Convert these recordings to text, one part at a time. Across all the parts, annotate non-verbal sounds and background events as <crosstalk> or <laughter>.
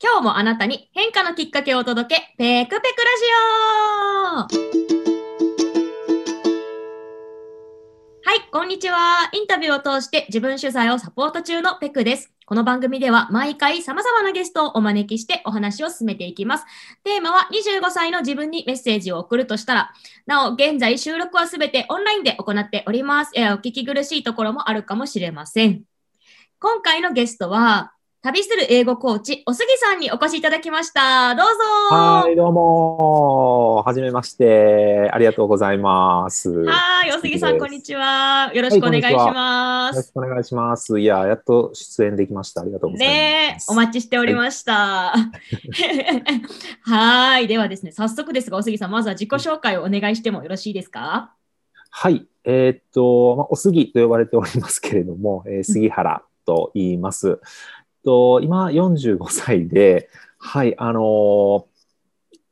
今日もあなたに変化のきっかけをお届け、ペクペクラジオはい、こんにちは。インタビューを通して自分取材をサポート中のペクです。この番組では毎回様々なゲストをお招きしてお話を進めていきます。テーマは25歳の自分にメッセージを送るとしたら、なお、現在収録はすべてオンラインで行っております。えお聞き苦しいところもあるかもしれません。今回のゲストは、旅する英語コーチ、おすぎさんにお越しいただきました。どうぞはい、どうも。はじめまして。ありがとうございます。よはい、おすぎさん、こんにちは。よろしくお願いします。ろしくお願いします。いや、やっと出演できました。ありがとうございます。ねえ、お待ちしておりました。<laughs> はい、ではですね、早速ですが、おすぎさん、まずは自己紹介をお願いしてもよろしいですか？はい。えーっと、まあ、おすぎと呼ばれておりますけれども、えー杉原と言います。と今、45歳で、はい、あのー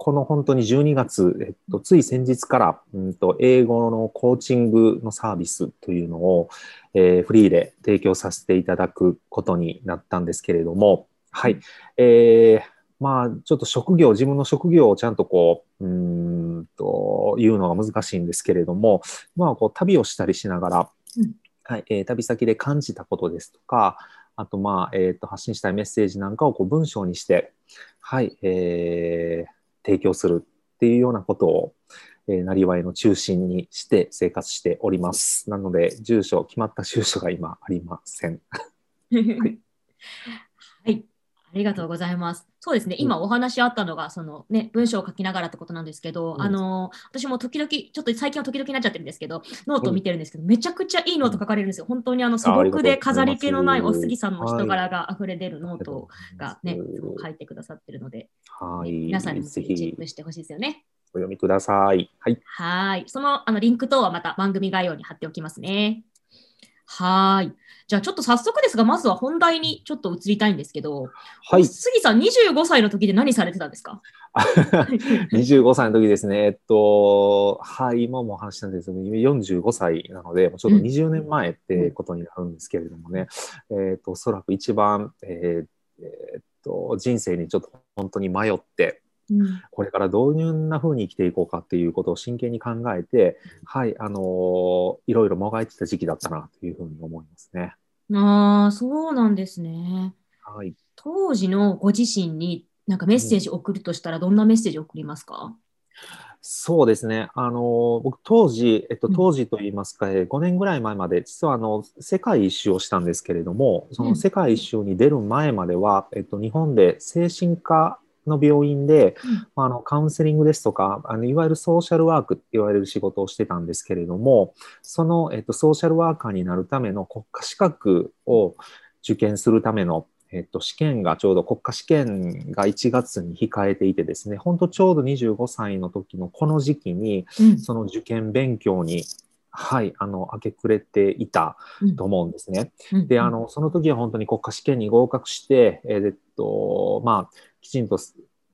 この本当に12月、えっと、つい先日から、うんと、英語のコーチングのサービスというのを、えーフリーで提供させていただくことになったんですけれども、はい。えーまあ、ちょっと職業、自分の職業をちゃんとこう、うーんと、言うのが難しいんですけれども、まあ、こう、旅をしたりしながら、うんはい、えー旅先で感じたことですとか、あと、まあ、えっ、と、発信したいメッセージなんかをこう文章にして、はい、えー提供するっていうようなことを、えー、なりわいの中心にして生活しております。なので、住所、決まった住所が今ありません。<laughs> はい。ありがとうございます。そうですね、今お話あったのが、そのね、文章を書きながらってことなんですけど、うんあの、私も時々、ちょっと最近は時々になっちゃってるんですけど、ノートを見てるんですけど、めちゃくちゃいいノート書かれるんですよ。本当にあの素朴で飾り気のないおすぎさんの人柄が溢れ出るノートがね、書いてくださってるので、はい。皆さんにもぜぜひチェひックしてほしいですよね。お読みください。はい。はい。そのあのリンク等はまた番組概要に貼っておきますね。はい。じゃあちょっと早速ですが、まずは本題にちょっと移りたいんですけど、はい。杉さん25歳の時で何されてたんですか？<laughs> 25歳の時ですね、えっと、はい、今もお話ししたんですけど、今45歳なので、ちょうど20年前ってことになるんですけれどもね、えっと、おそらく一番、えーえーっと、人生にちょっと本当に迷って、うんこれからどういうな風に生きていこうかっていうことを真剣に考えて、はい、あのーいろいろもがいてた時期だったなというふうに思いますね。ああ、そうなんですね。はい。当時のご自身になんかメッセージを送るとしたら、どんなメッセージを送りますか、そうですね。あの、僕当時、えっと、うん当時といいますか、えー5年ぐらい前まで、実はあの、世界一周をしたんですけれども、そうんの世界一周に出る前までは、えっと、日本で精神科の病院で、うん。まああの、カウンセリングですとか、あの、いわゆるソーシャルワークって言われる仕事をしてたんですけれども、その、えっと、ソーシャルワーカーになるための国家資格を受験するためのえっと、試験がちょうど国家試験が1月に控えていてですね、本当ちょうど25歳の時のこの時期に、うん。その受験勉強に、はい、あの、明け暮れていたと思うんですね。うん。で、あ、の、その時は本当に国家試験に合格して、えーっと、まあ、きちんと、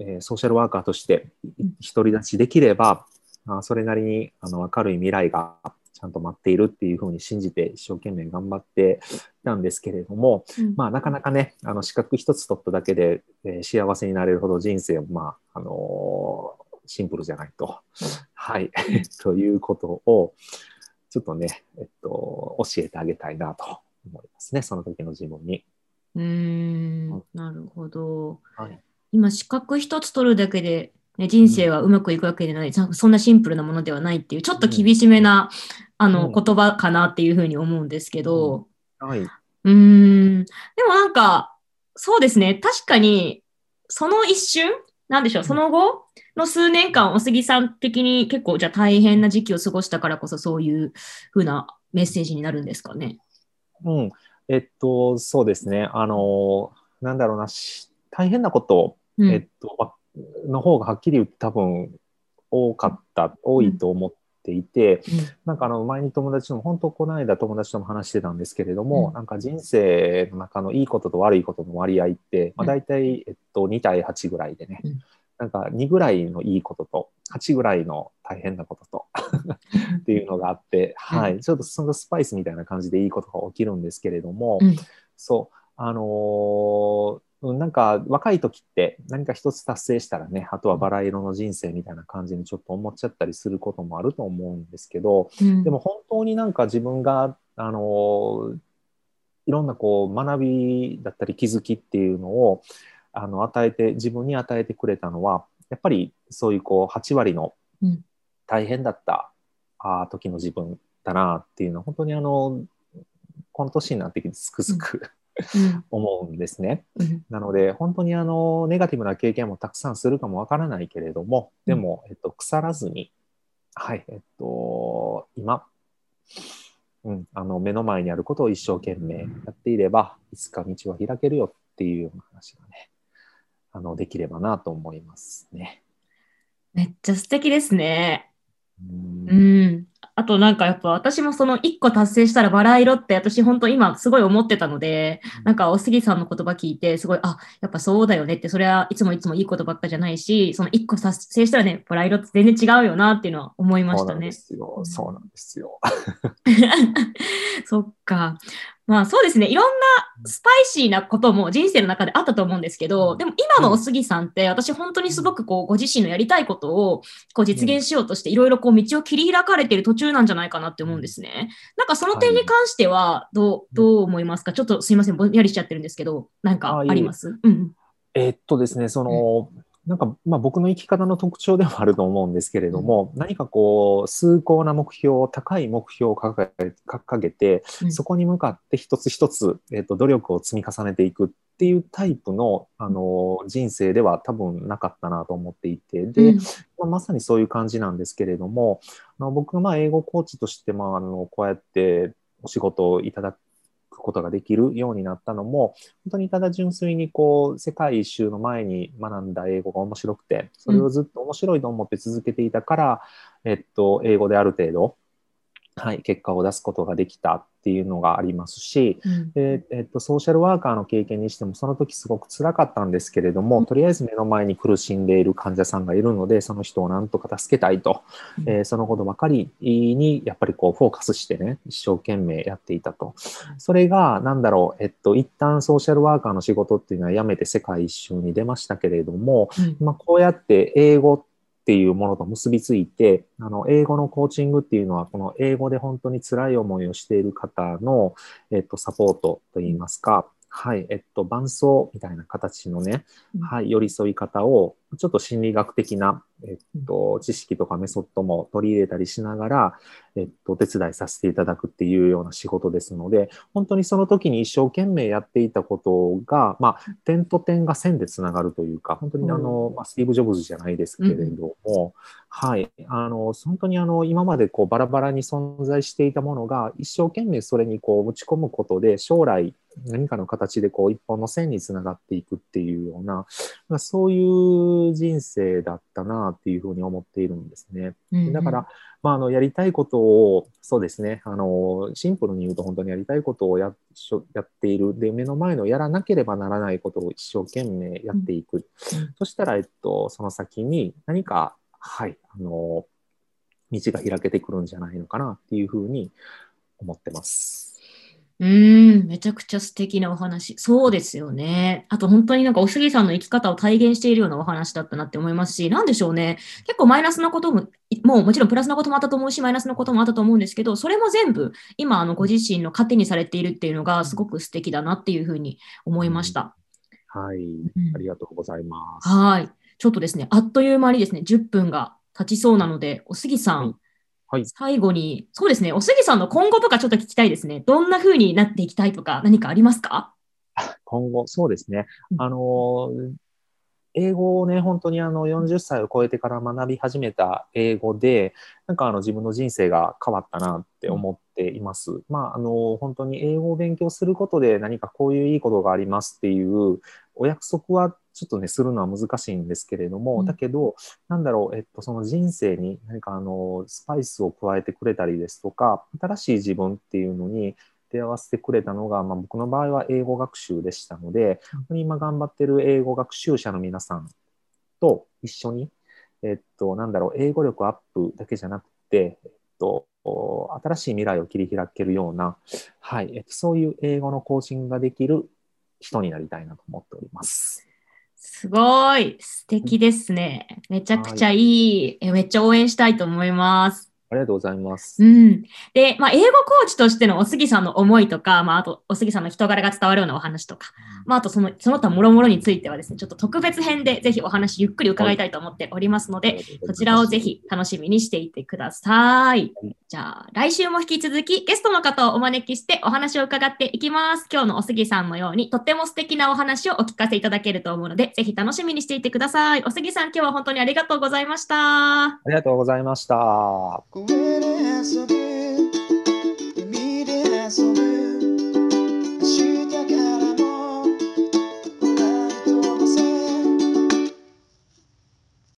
えーソーシャルワーカーとしてうん独り立ちできれば、あそれなりにあの明るい未来がちゃんと待っているっていうふうに信じて一生懸命頑張っていたんですけれども、うんまあ、なかなかね、あの資格一つ取っただけで、えー幸せになれるほど人生は、まあ、あのーシンプルじゃないと。はい。<laughs> ということを、ちょっとね、えっと、教えてあげたいなと思いますね、その時の自分に。うーん、なるほど。はい。今、資格一つ取るだけで、ね、人生はうまくいくわけではない、そそんなシンプルなものではないっていう、ちょっと厳しめな、あのうん言葉かなっていうふうに思うんですけど、はい。うーん、でもなんか、そうですね、確かに、その一瞬、なんでしょう、その後の数年間、お杉さん的に結構、じゃあ大変な時期を過ごしたからこそ、そういうふうなメッセージになるんですかね。うん。えっと、そうですね。あの、なんだろうな、し大変なこと、うん。えっと、ま、の方がはっきり言って多分多かった、多いと思っていて、なんかあの前に友達とも、本当この間友達とも話してたんですけれども、うん。なんか人生の中のいいことと悪いことの割合って、まあ、うん。大体、えっと、2対8ぐらいでね、うん。なんか2ぐらいのいいことと、8ぐらいの大変なこととっていうのがあって、はい、ちょっとそのスパイスみたいな感じでいいことが起きるんですけれども、うん。そう、あのーうんなんか若い時って何か一つ達成したらね、あとはバラ色の人生みたいな感じにちょっと思っちゃったりすることもあると思うんですけど、うん。でも本当になんか自分が、あの、いろんなこう学びだったり気づきっていうのを、あの、与えて、自分に与えてくれたのは、やっぱりそういうこう8割のうん。大変だった、あー時の自分だなっていうのは、本当にあの、この年になってきてつくづく、うん <laughs> 思うんですね。うんなので、本当にあの、ネガティブな経験もたくさんするかもわからないけれども、でも、えっと、腐らずに、はい、えっと、今、うん、あの、目の前にあることを一生懸命やっていれば、いつか道は開けるよっていうような話がね、あの、できればなと思いますね。めっちゃ素敵ですね。うんうん。あとなんかやっぱ私もその1個達成したらバラ色って私本当今すごい思ってたので、なんかお杉さんの言葉聞いてすごい、あ、やっぱそうだよねって、それはいつもいつもいいことばっかじゃないし、その1個達成したらね、バラ色って全然違うよなっていうのは思いましたねそうなんで。すよ。そうなんですよ。<laughs> そっか。まあそうですね。いろんなスパイシーなことも人生の中であったと思うんですけど、でも今のお杉さんって私本当にすごくこうご自身のやりたいことをこう実現しようとしていろいろこう道を切り開かれている途中なんじゃないかなって思うんですね。なんかその点に関してはどう、どう思いますか？ちょっとすいません、ぼんやりしちゃってるんですけど、なんかあります？うん。えーっとですね、その、なんか、まあ、僕の生き方の特徴でもあると思うんですけれども、何かこう、崇高な目標、高い目標を掲げ掲げて、うん。そこに向かって一つ一つ、えーっと、努力を積み重ねていくっていうタイプの、あの、人生では多分なかったなと思っていて、で、うん。まあ、まさにそういう感じなんですけれども、あの僕がまあ英語コーチとして、まあ、あのこうやってお仕事をいただくことができるようになったのも、本当にただ純粋にこう世界一周の前に学んだ英語が面白くて、それをずっと面白いと思って続けていたから、えっと、英語である程度、はい、結果を出すことができたっていうのがありますし、うん。で、えっと、ソーシャルワーカーの経験にしても、その時すごく辛かったんですけれども、とりあえず目の前に苦しんでいる患者さんがいるので、その人をなんとか助けたいと、うん。えーそのことばかりに、やっぱりこう、フォーカスしてね、一生懸命やっていたと。それが、なんだろう、えっと、一旦ソーシャルワーカーの仕事っていうのはやめて世界一周に出ましたけれども、うん。まあ、こうやって英語っていうものと結びついて、あの、英語のコーチングっていうのは、この英語で本当に辛い思いをしている方の、えっと、サポートといいますか、はい、えっと、伴奏みたいな形のね、うん。はい、寄り添い方を、ちょっと心理学的な、えっと、知識とかメソッドも取り入れたりしながら、えっと、お手伝いさせていただくっていうような仕事ですので、本当にその時に一生懸命やっていたことが、まあ、点と点が線でつながるというか、本当にあの、まあ、スティーブ・ジョブズじゃないですけれども、はい、あの、本当にあの、今までこうバラバラに存在していたものが、一生懸命それにこう、打ち込むことで、将来何かの形でこう、一本の線につながっていくっていうような、まあ、そういう人生だったなっていうふうに思っているんですね。うんだから、まあ、あのやりたいことを、そうですね。あの、シンプルに言うと、本当にやりたいことをやしょやっている。で、目の前のやらなければならないことを一生懸命やっていく、うん。そしたら、えっと、その先に何か、はい、あの道が開けてくるんじゃないのかなっていうふうに思ってます。うーん、めちゃくちゃ素敵なお話。そうですよね。あと本当になんかお杉さんの生き方を体現しているようなお話だったなって思いますし、なんでしょうね。結構マイナスなことも、いもうもちろんプラスなこともあったと思うし、マイナスなこともあったと思うんですけど、それも全部今あのご自身の糧にされているっていうのがすごく素敵だなっていうふうに思いました。はい、うんありがとうございます。はい。ちょっとですね、あっという間にですね、10分が経ちそうなので、お杉さん、はいはい最後に、そうですね、お杉さんの今後とかちょっと聞きたいですね。どんな風になっていきたいとか何かありますか？今後、そうですねう。んあの、英語をね、本当にあの40歳を超えてから学び始めた英語で、なんかあの自分の人生が変わったなって思っています。まあ、あの、本当に英語を勉強することで何かこういういいことがありますっていうお約束はちょっとね、するのは難しいんですけれども、うんだけど、なんだろう、えっと、その人生に何かあの、スパイスを加えてくれたりですとか、新しい自分っていうのに出会わせてくれたのが、まあ、僕の場合は英語学習でしたので、本当に今頑張ってる英語学習者の皆さんと一緒に、えっと、なんだろう、英語力アップだけじゃなくて、えっと、新しい未来を切り開けるような、はい、えっと、そういう英語のコーチングができる人になりたいなと思っております。すごい。素敵ですね。めちゃくちゃいい。えめっちゃ応援したいと思います。ありがとうございます。うん。で、まあ、英語コーチとしてのおすぎさんの思いとか、まあ、あと、おすぎさんの人柄が伝わるようなお話とか、まあ、あと、その、その他もろもろについてはですね、ちょっと特別編でぜひお話ゆっくり伺いたいと思っておりますので、そちらをぜひ楽しみにしていてください。じゃあ、来週も引き続きゲストの方をお招きしてお話を伺っていきます。今日のおすぎさんのようにとっても素敵なお話をお聞かせいただけると思うので、ぜひ楽しみにしていてください。おすぎさん、今日は本当にありがとうございました。ありがとうございました。Kuvere hasobir, imide hasobir.